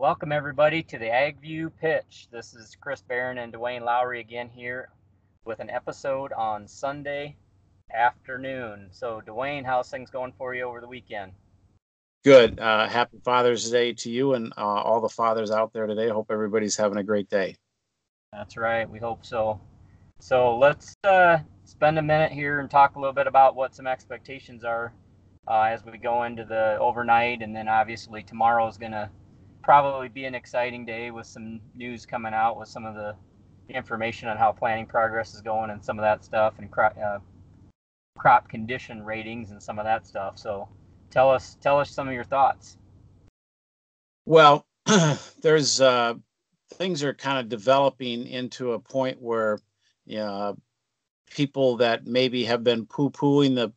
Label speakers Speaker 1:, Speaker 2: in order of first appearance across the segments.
Speaker 1: Welcome everybody to the AgView Pitch. This is Chris Barron and Duane Lowry again here with an episode on Sunday afternoon. So Duane, how's things going for you over the weekend?
Speaker 2: Good. Uh, happy Father's Day to you and uh, all the fathers out there today. Hope everybody's having a great day.
Speaker 1: That's right. We hope so. So let's uh, spend a minute here and talk a little bit about what some expectations are uh, as we go into the overnight, and then obviously tomorrow is going to probably be an exciting day with some news coming out with some of the information on how planting progress is going and some of that stuff and crop, uh, crop condition ratings and some of that stuff. So tell us tell us some of your thoughts.
Speaker 2: Well, there's uh, things are kind of developing into a point where you know, people that maybe have been poo-pooing the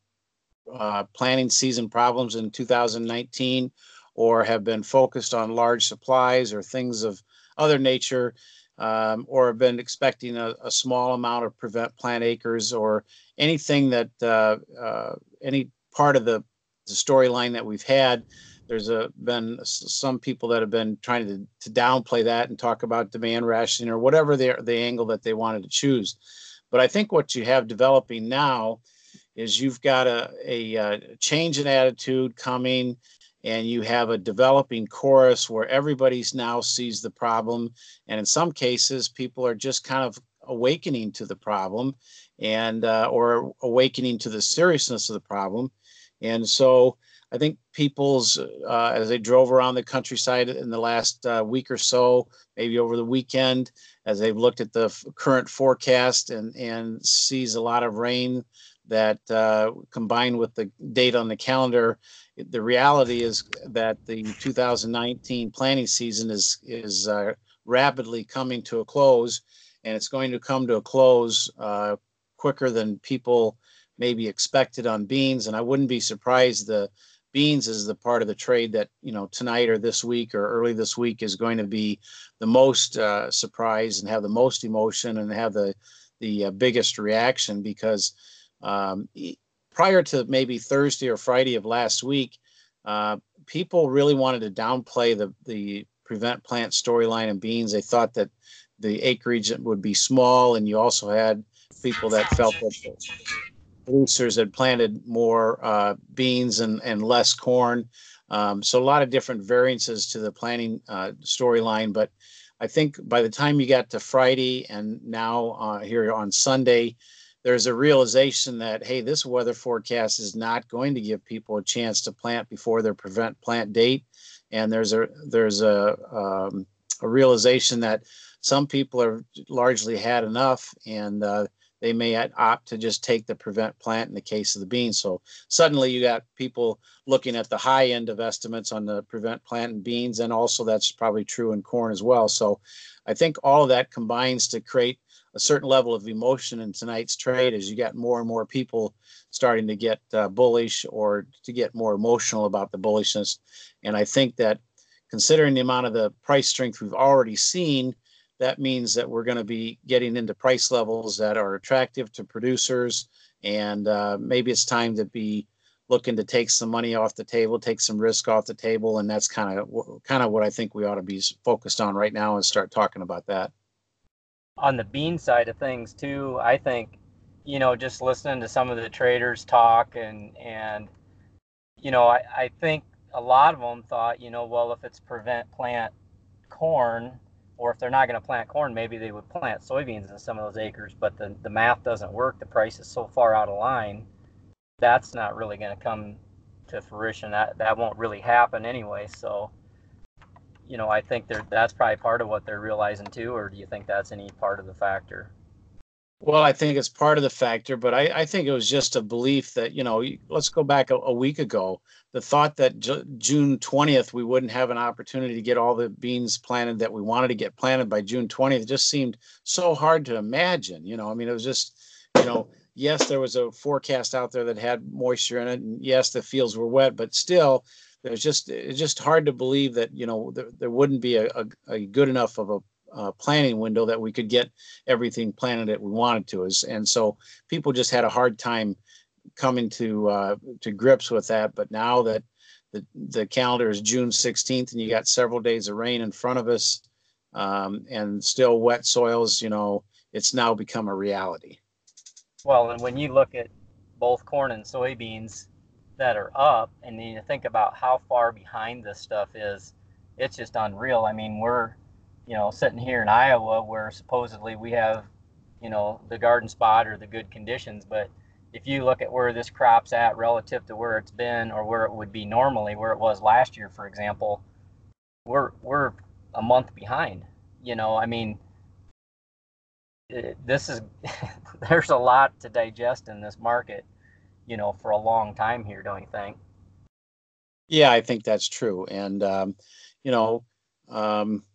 Speaker 2: uh, planting season problems in 2019 or have been focused on large supplies or things of other nature, um, or have been expecting a, a, small amount of prevent plant acres or anything that uh, uh, any part of the, the storyline that we've had. There's a, been some people that have been trying to, to downplay that and talk about demand rationing or whatever the, the angle that they wanted to choose. But I think what you have developing now is you've got a, a, a change in attitude coming and you have a developing chorus where everybody's now sees the problem. And in some cases people are just kind of awakening to the problem and uh, or awakening to the seriousness of the problem. And so i think people's uh, as they drove around the countryside in the last uh, week or so maybe over the weekend as they've looked at the f- current forecast and and sees a lot of rain that uh, combined with the date on the calendar the reality is that the 2019 planting season is is uh, rapidly coming to a close, and it's going to come to a close uh, quicker than people maybe expected on beans. And I wouldn't be surprised the beans is the part of the trade that you know tonight or this week or early this week is going to be the most uh, surprise and have the most emotion and have the the uh, biggest reaction because um, prior to maybe Thursday or Friday of last week, uh, people really wanted to downplay the the prevent plant storyline in beans. They thought that the acreage would be small, and you also had people that felt that producers had planted more uh, beans and, and less corn. Um, so a lot of different variances to the planting uh, storyline. But I think by the time you got to Friday and now uh, here on Sunday, there's a realization that hey this weather forecast is not going to give people a chance to plant before their prevent plant date and there's a there's a um, a realization that some people have largely had enough and uh, they may opt to just take the prevent plant in the case of the beans. So suddenly you got people looking at the high end of estimates on the prevent plant and beans, and also that's probably true in corn as well. So I think all of that combines to create a certain level of emotion in tonight's trade as you got more and more people starting to get uh, bullish or to get more emotional about the bullishness. And I think that considering the amount of the price strength we've already seen, that means that we're going to be getting into price levels that are attractive to producers. And uh, maybe it's time to be looking to take some money off the table, take some risk off the table, and that's kind of kind of what I think we ought to be focused on right now and start talking about that
Speaker 1: on the bean side of things too, I think, you know, just listening to some of the traders talk and and you know, I, I think a lot of them thought, you know, well, if it's prevent plant corn, or if they're not going to plant corn, maybe they would plant soybeans in some of those acres. But the, the math doesn't work. The price is so far out of line. That's not really going to come to fruition. That that won't really happen anyway. So you know, I think they're that's probably part of what they're realizing too, or do you think that's any part of the factor?
Speaker 2: Well, I think it's part of the factor, but I, I think it was just a belief that, you know, let's go back a, a week ago. The thought that J- June 20th, we wouldn't have an opportunity to get all the beans planted that we wanted to get planted by June 20th just seemed so hard to imagine. You know, I mean, it was just, you know, yes, there was a forecast out there that had moisture in it. And yes, the fields were wet, but still, it's just it's just hard to believe that you know there, there wouldn't be a, a, a good enough of a uh, planning window that we could get everything planted that we wanted to us and so people just had a hard time coming to uh, to grips with that but now that the, the calendar is June 16th and you got several days of rain in front of us um, and still wet soils, you know, it's now become a reality.
Speaker 1: Well, and when you look at both corn and soybeans that are up, and then you think about how far behind this stuff is, it's just unreal. I mean, we're, you know, sitting here in Iowa where supposedly we have, you know, the garden spot or the good conditions, but if you look at where this crop's at relative to where it's been or where it would be normally, where it was last year, for example, we're we're a month behind. You know, I mean, it, this is there's a lot to digest in this market. You know, for a long time here, don't you think?
Speaker 2: Yeah, I think that's true, and um, you know, um,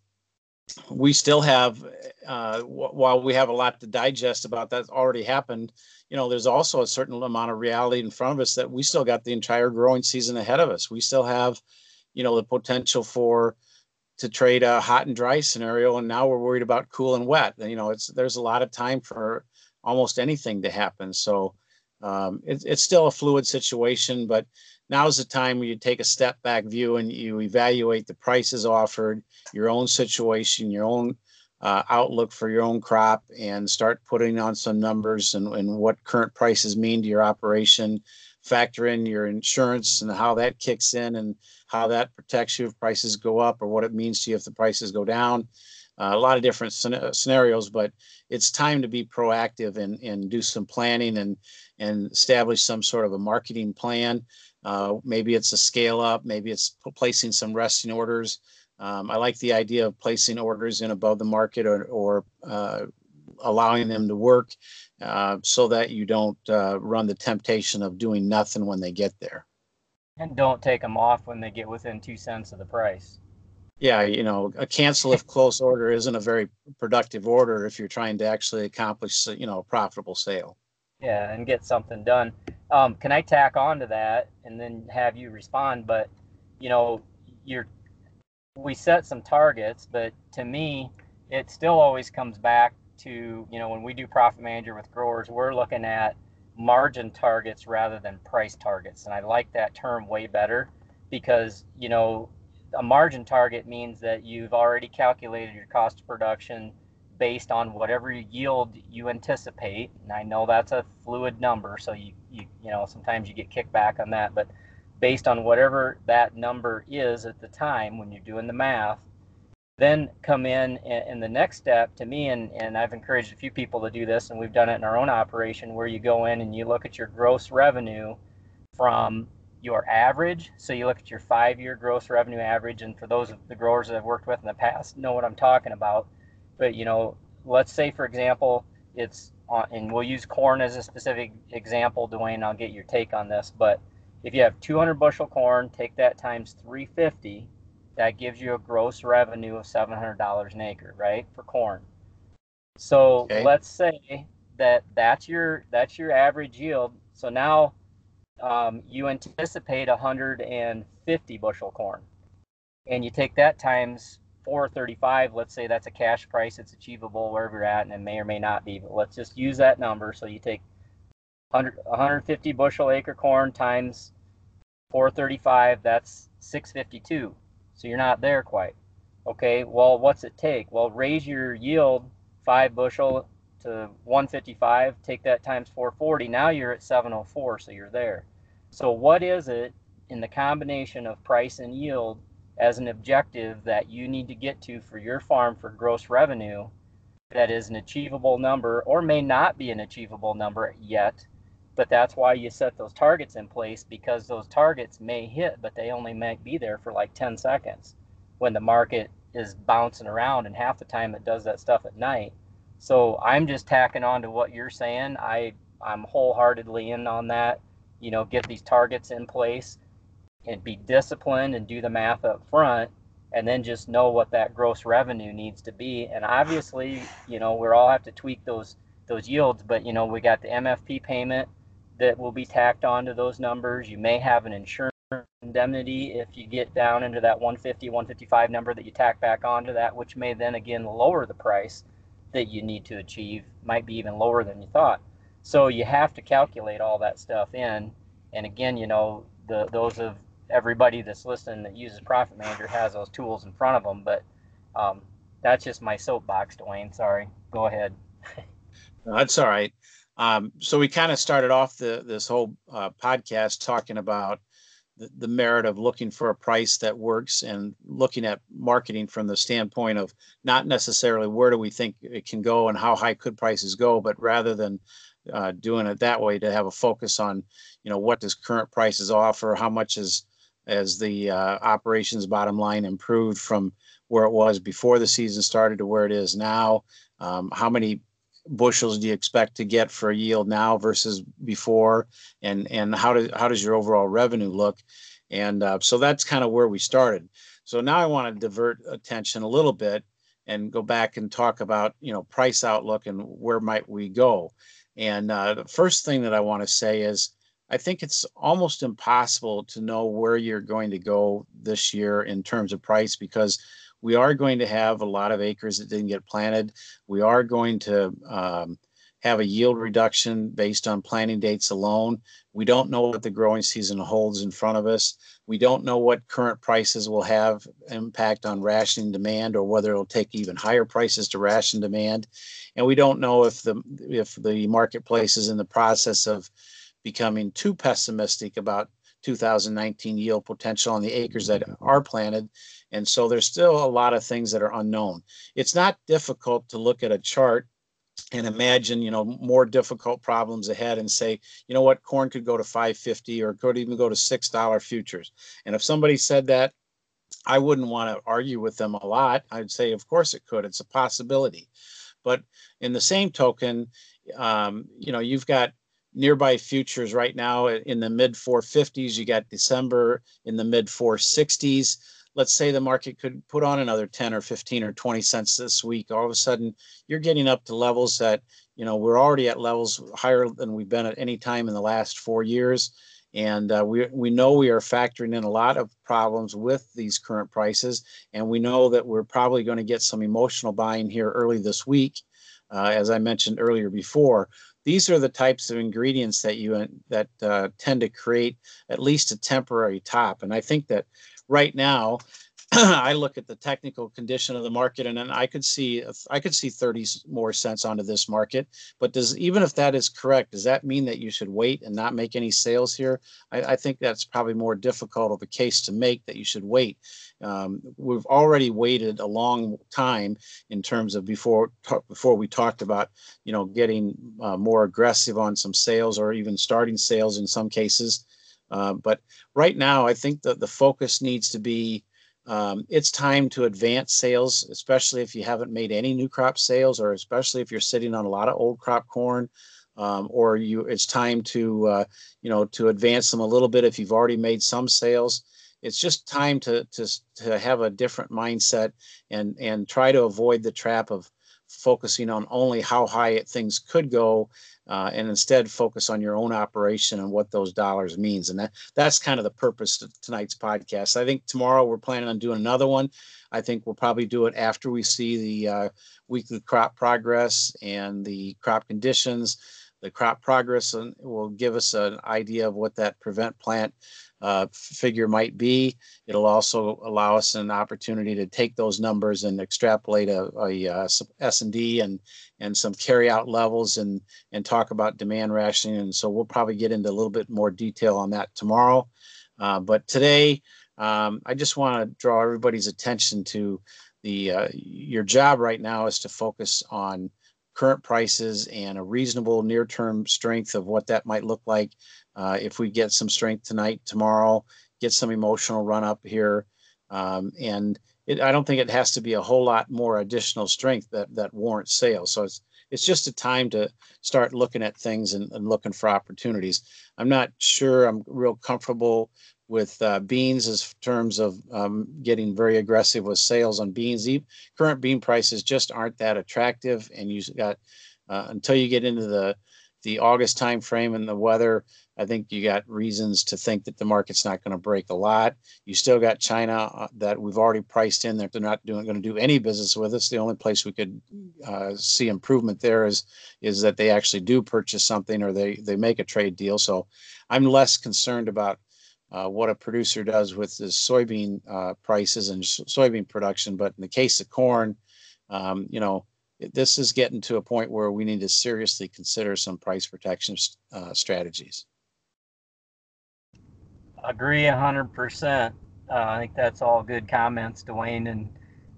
Speaker 2: we still have, uh, while we have a lot to digest about that's already happened, you know, there's also a certain amount of reality in front of us that we still got the entire growing season ahead of us. We still have, you know, the potential for to trade a hot and dry scenario, and now we're worried about cool and wet. You know, it's there's a lot of time for almost anything to happen. So um, it, it's still a fluid situation, but now's the time where you take a step back view and you evaluate the prices offered, your own situation, your own uh, outlook for your own crop, and start putting on some numbers and, and what current prices mean to your operation. Factor in your insurance and how that kicks in and how that protects you if prices go up or what it means to you if the prices go down. Uh, a lot of different scenarios, but it's time to be proactive and, and do some planning and, and establish some sort of a marketing plan uh, maybe it's a scale up, maybe it's placing some resting orders. Um, I like the idea of placing orders in above the market or, or uh, allowing them to work uh, so that you don't uh, run the temptation of doing nothing when they get there.
Speaker 1: And don't take them off when they get within two cents of the price.
Speaker 2: Yeah, you know, a cancel if close order isn't a very productive order if you're trying to actually accomplish, you know, a profitable sale.
Speaker 1: Yeah, and get something done. Um, can I tack on to that and then have you respond? But you know, you're we set some targets, but to me, it still always comes back to you know when we do profit manager with growers, we're looking at margin targets rather than price targets, and I like that term way better because you know a margin target means that you've already calculated your cost of production based on whatever yield you anticipate. And I know that's a fluid number, so you you you know sometimes you get kickback on that, but based on whatever that number is at the time when you're doing the math, then come in and, the next step to me and, and I've encouraged a few people to do this and we've done it in our own operation where you go in and you look at your gross revenue from your average. So you look at your five year gross revenue average and for those of the growers that I've worked with in the past know what I'm talking about but you know, let's say for example, it's on, and we'll use corn as a specific example, Duane. I'll get your take on this, but if you have 200 bushel corn, take that times 350. That gives you a gross revenue of $700 an acre, right, for corn. So okay. let's say that that's your that's your average yield. So now um, you anticipate 150 bushel corn, and you take that times 435, let's say that's a cash price, it's achievable wherever you're at, and it may or may not be, but let's just use that number. So you take 100, 150 bushel acre corn times 435, that's 652. So you're not there quite. Okay, well, what's it take? Well, raise your yield five bushel to 155, take that times 440. Now you're at 704, so you're there. So what is it in the combination of price and yield as an objective that you need to get to for your farm for gross revenue that is an achievable number or may not be an achievable number yet but that's why you set those targets in place because those targets may hit but they only might be there for like 10 seconds when the market is bouncing around and half the time it does that stuff at night so i'm just tacking on to what you're saying. I i'm wholeheartedly in on that you know get these targets in place and be disciplined and do the math up front and then just know what that gross revenue needs to be. And obviously you know we all have to tweak those those yields but you know we got the mfp payment that will be tacked onto those numbers. You may have an insurance indemnity if you get down into that 150 155 number that you tack back onto that which may then again lower the price that you need to achieve might be even lower than you thought so you have to calculate all that stuff in and again you know the those of everybody that's listening that uses Profit Manager has those tools in front of them. But um, that's just my soapbox, Duane. Sorry. Go ahead.
Speaker 2: that's all right. Um, so we kind of started off the, this whole uh, podcast talking about the, merit of looking for a price that works and looking at marketing from the standpoint of not necessarily where do we think it can go and how high could prices go, but rather than uh, doing it that way to have a focus on, you know, what does current prices offer, how much is as the uh, operations bottom line improved from where it was before the season started to where it is now. Um, how many bushels do you expect to get for a yield now versus before, and and how does how does your overall revenue look? And uh, so that's kind of where we started. So now I want to divert attention a little bit and go back and talk about you know price outlook and where might we go. And uh, the first thing that I want to say is I think it's almost impossible to know where you're going to go this year in terms of price because we are going to have a lot of acres that didn't get planted. We are going to um, have a yield reduction based on planting dates alone. We don't know what the growing season holds in front of us. We don't know what current prices will have impact on rationing demand or whether it'll take even higher prices to ration demand. And we don't know if the if the marketplace is in the process of becoming too pessimistic about 2019 yield potential on the acres that are planted. And so there's still a lot of things that are unknown. It's not difficult to look at a chart and imagine, you know, more difficult problems ahead and say, you know what, corn could go to 550 or could even go to $6 futures. And if somebody said that, I wouldn't want to argue with them a lot. I'd say, of course it could. It's a possibility. But in the same token, um, you know, you've got nearby futures right now in the mid 450s. You got December in the mid 460s. Let's say the market could put on another 10 or 15 or 20 cents this week. All of a sudden, you're getting up to levels that, you know, we're already at levels higher than we've been at any time in the last four years. And uh, we, we know we are factoring in a lot of problems with these current prices. And we know that we're probably going to get some emotional buying here early this week. Uh, as I mentioned earlier before, these are the types of ingredients that you uh, that uh, tend to create at least a temporary top. And I think that right now, I look at the technical condition of the market, and then I could see I could see 30 more cents onto this market. But does even if that is correct, does that mean that you should wait and not make any sales here? I, I think that's probably more difficult of a case to make that you should wait. Um, we've already waited a long time in terms of before before we talked about you know getting uh, more aggressive on some sales or even starting sales in some cases. Uh, but right now, I think that the focus needs to be um, it's time to advance sales, especially if you haven't made any new crop sales, or especially if you're sitting on a lot of old crop corn, um, or you. It's time to uh, you know to advance them a little bit if you've already made some sales. It's just time to to to have a different mindset and and try to avoid the trap of focusing on only how high things could go uh, and instead focus on your own operation and what those dollars means. And that that's kind of the purpose of tonight's podcast. I think tomorrow we're planning on doing another one. I think we'll probably do it after we see the uh, weekly crop progress and the crop conditions. The crop progress will give us an idea of what that prevent plant uh, figure might be. It'll also allow us an opportunity to take those numbers and extrapolate a, uh, S&D and and some carryout levels and and talk about demand rationing. And so we'll probably get into a little bit more detail on that tomorrow. Uh, but today, um, I just want to draw everybody's attention to the uh, your job right now is to focus on current prices and a reasonable near-term strength of what that might look like uh, if we get some strength tonight, tomorrow, get some emotional run up here, um, and it, I don't think it has to be a whole lot more additional strength that that warrants sales. So it's it's just a time to start looking at things and, and looking for opportunities. I'm not sure I'm real comfortable with uh, beans as terms of um, getting very aggressive with sales on beans. Current bean prices just aren't that attractive, and you've got uh, until you get into the the August timeframe and the weather, I think you got reasons to think that the market's not going to break a lot. You still got China uh, that we've already priced in that they're not doing going to do any business with us. The only place we could uh, see improvement there is is that they actually do purchase something or they they make a trade deal. So I'm less concerned about uh, what a producer does with the soybean uh, prices and soybean production. But in the case of corn, um, you know, this is getting to a point where we need to seriously consider some price protection uh, strategies.
Speaker 1: Agree 100%. Uh, I think that's all good comments, Duane. And,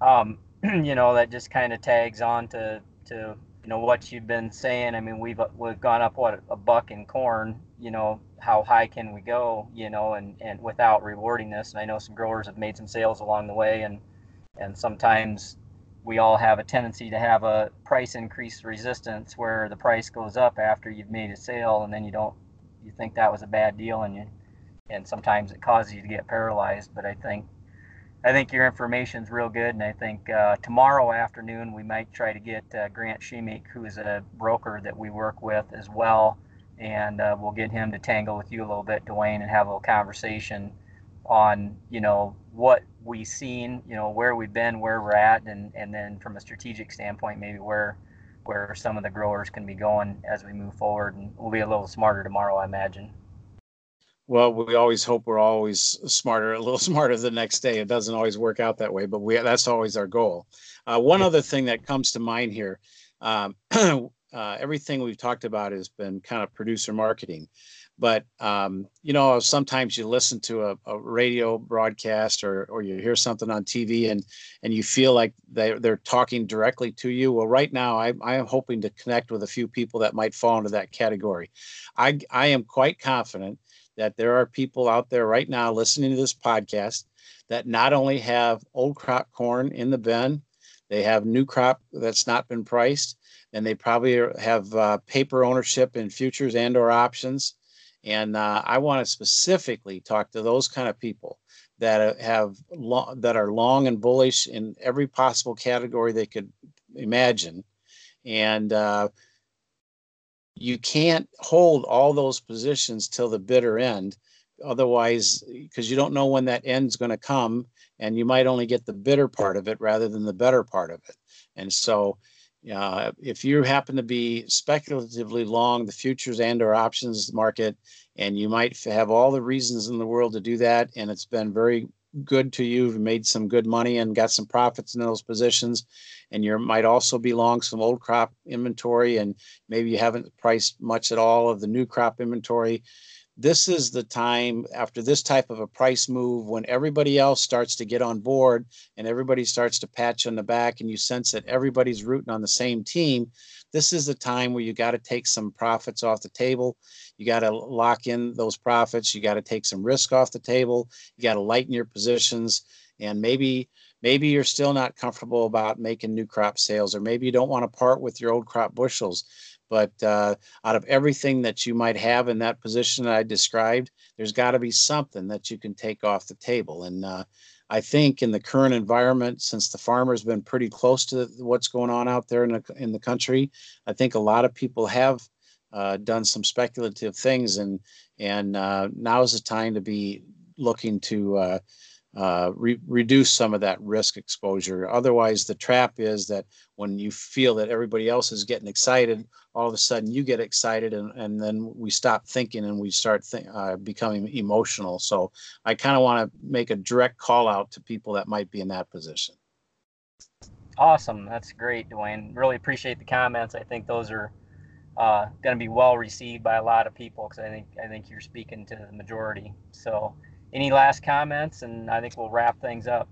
Speaker 1: um, you know, that just kind of tags on to, to, you know, what you've been saying. I mean, we've, we've gone up, what, a buck in corn, you know, how high can we go, you know, and, and without rewarding this. And I know some growers have made some sales along the way and, and sometimes we all have a tendency to have a price increase resistance where the price goes up after you've made a sale and then you don't you think that was a bad deal and you and sometimes it causes you to get paralyzed. But i think i think your information is real good and i think uh, tomorrow afternoon we might try to get uh, grant Shemik, who is a broker that we work with as well. And uh, we'll get him to tangle with you a little bit duane and have a little conversation on you know what we've seen, you know, where we've been, where we're at, and and then from a strategic standpoint, maybe where where some of the growers can be going as we move forward, and we'll be a little smarter tomorrow, I imagine.
Speaker 2: Well, we always hope we're always smarter, a little smarter the next day. It doesn't always work out that way, but we that's always our goal. Uh, one other thing that comes to mind here. Um, uh, everything we've talked about has been kind of producer marketing but um, you know sometimes you listen to a, a, radio broadcast or, or you hear something on tv and and you feel like they, they're talking directly to you. Well right now I, I am hoping to connect with a few people that might fall into that category. I i am quite confident that there are people out there right now listening to this podcast that not only have old crop corn in the bin they have new crop that's not been priced and they probably have uh, paper ownership in futures and or options and uh, I want to specifically talk to those kind of people that have long, that are long and bullish in every possible category they could imagine, and uh, you can't hold all those positions till the bitter end. Otherwise, because you don't know when that end's going to come, and you might only get the bitter part of it rather than the better part of it. And so, uh, if you happen to be speculatively long the futures and or options market, and you might have all the reasons in the world to do that, and it's been very good to you, you've made some good money and got some profits in those positions, and you might also be long some old crop inventory, and maybe you haven't priced much at all of the new crop inventory this is the time after this type of a price move when everybody else starts to get on board and everybody starts to patch on the back and you sense that everybody's rooting on the same team this is the time where you got to take some profits off the table. You got to lock in those profits. You got to take some risk off the table. You got to lighten your positions. And maybe maybe you're still not comfortable about making new crop sales or maybe you don't want to part with your old crop bushels but uh, out of everything that you might have in that position that I described, there's got to be something that you can take off the table. And uh, I think in the current environment, since the farmer's been pretty close to what's going on out there in the, in the country, I think a lot of people have uh, done some speculative things, and and uh, now is the time to be looking to uh, re- reduce some of that risk exposure. Otherwise, the trap is that when you feel that everybody else is getting excited, all of a sudden you get excited, and, and then we stop thinking and we start th- uh, becoming emotional. So I kind of want to make a direct call out to people that might be in that position.
Speaker 1: Awesome, that's great, Duane. Really appreciate the comments. I think those are uh, going to be well received by a lot of people because I think I think you're speaking to the majority. So any last comments? And I think we'll wrap things up.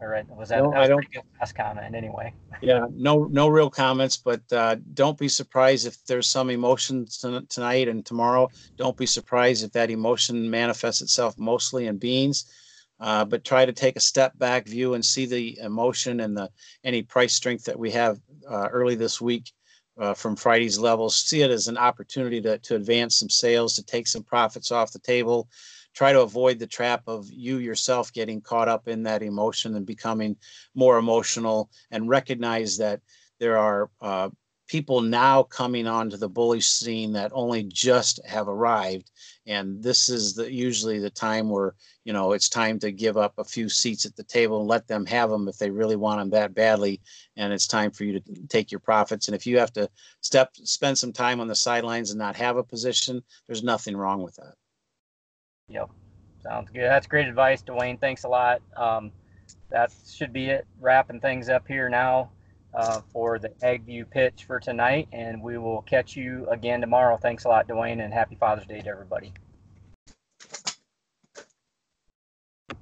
Speaker 1: All right. Was that, no, that was I don't, good last comment anyway?
Speaker 2: Yeah, no, no real comments, but uh, don't be surprised if there's some emotion tonight and tomorrow. Don't be surprised if that emotion manifests itself mostly in beans. Uh, but try to take a step back view and see the emotion and the any price strength that we have uh, early this week uh, from Friday's levels. See it as an opportunity to, to advance some sales, to take some profits off the table, try to avoid the trap of you yourself getting caught up in that emotion and becoming more emotional and recognize that there are uh, people now coming onto the bullish scene that only just have arrived. And this is the usually the time where you know it's time to give up a few seats at the table and let them have them if they really want them that badly. And it's time for you to take your profits. And if you have to step spend some time on the sidelines and not have a position there's nothing wrong with that
Speaker 1: Yep. Sounds good. That's great advice, Duane. Thanks a lot. Um, that should be it. Wrapping things up here now uh, for the Agview pitch for tonight, and we will catch you again tomorrow. Thanks a lot, Duane, and happy Father's Day to everybody.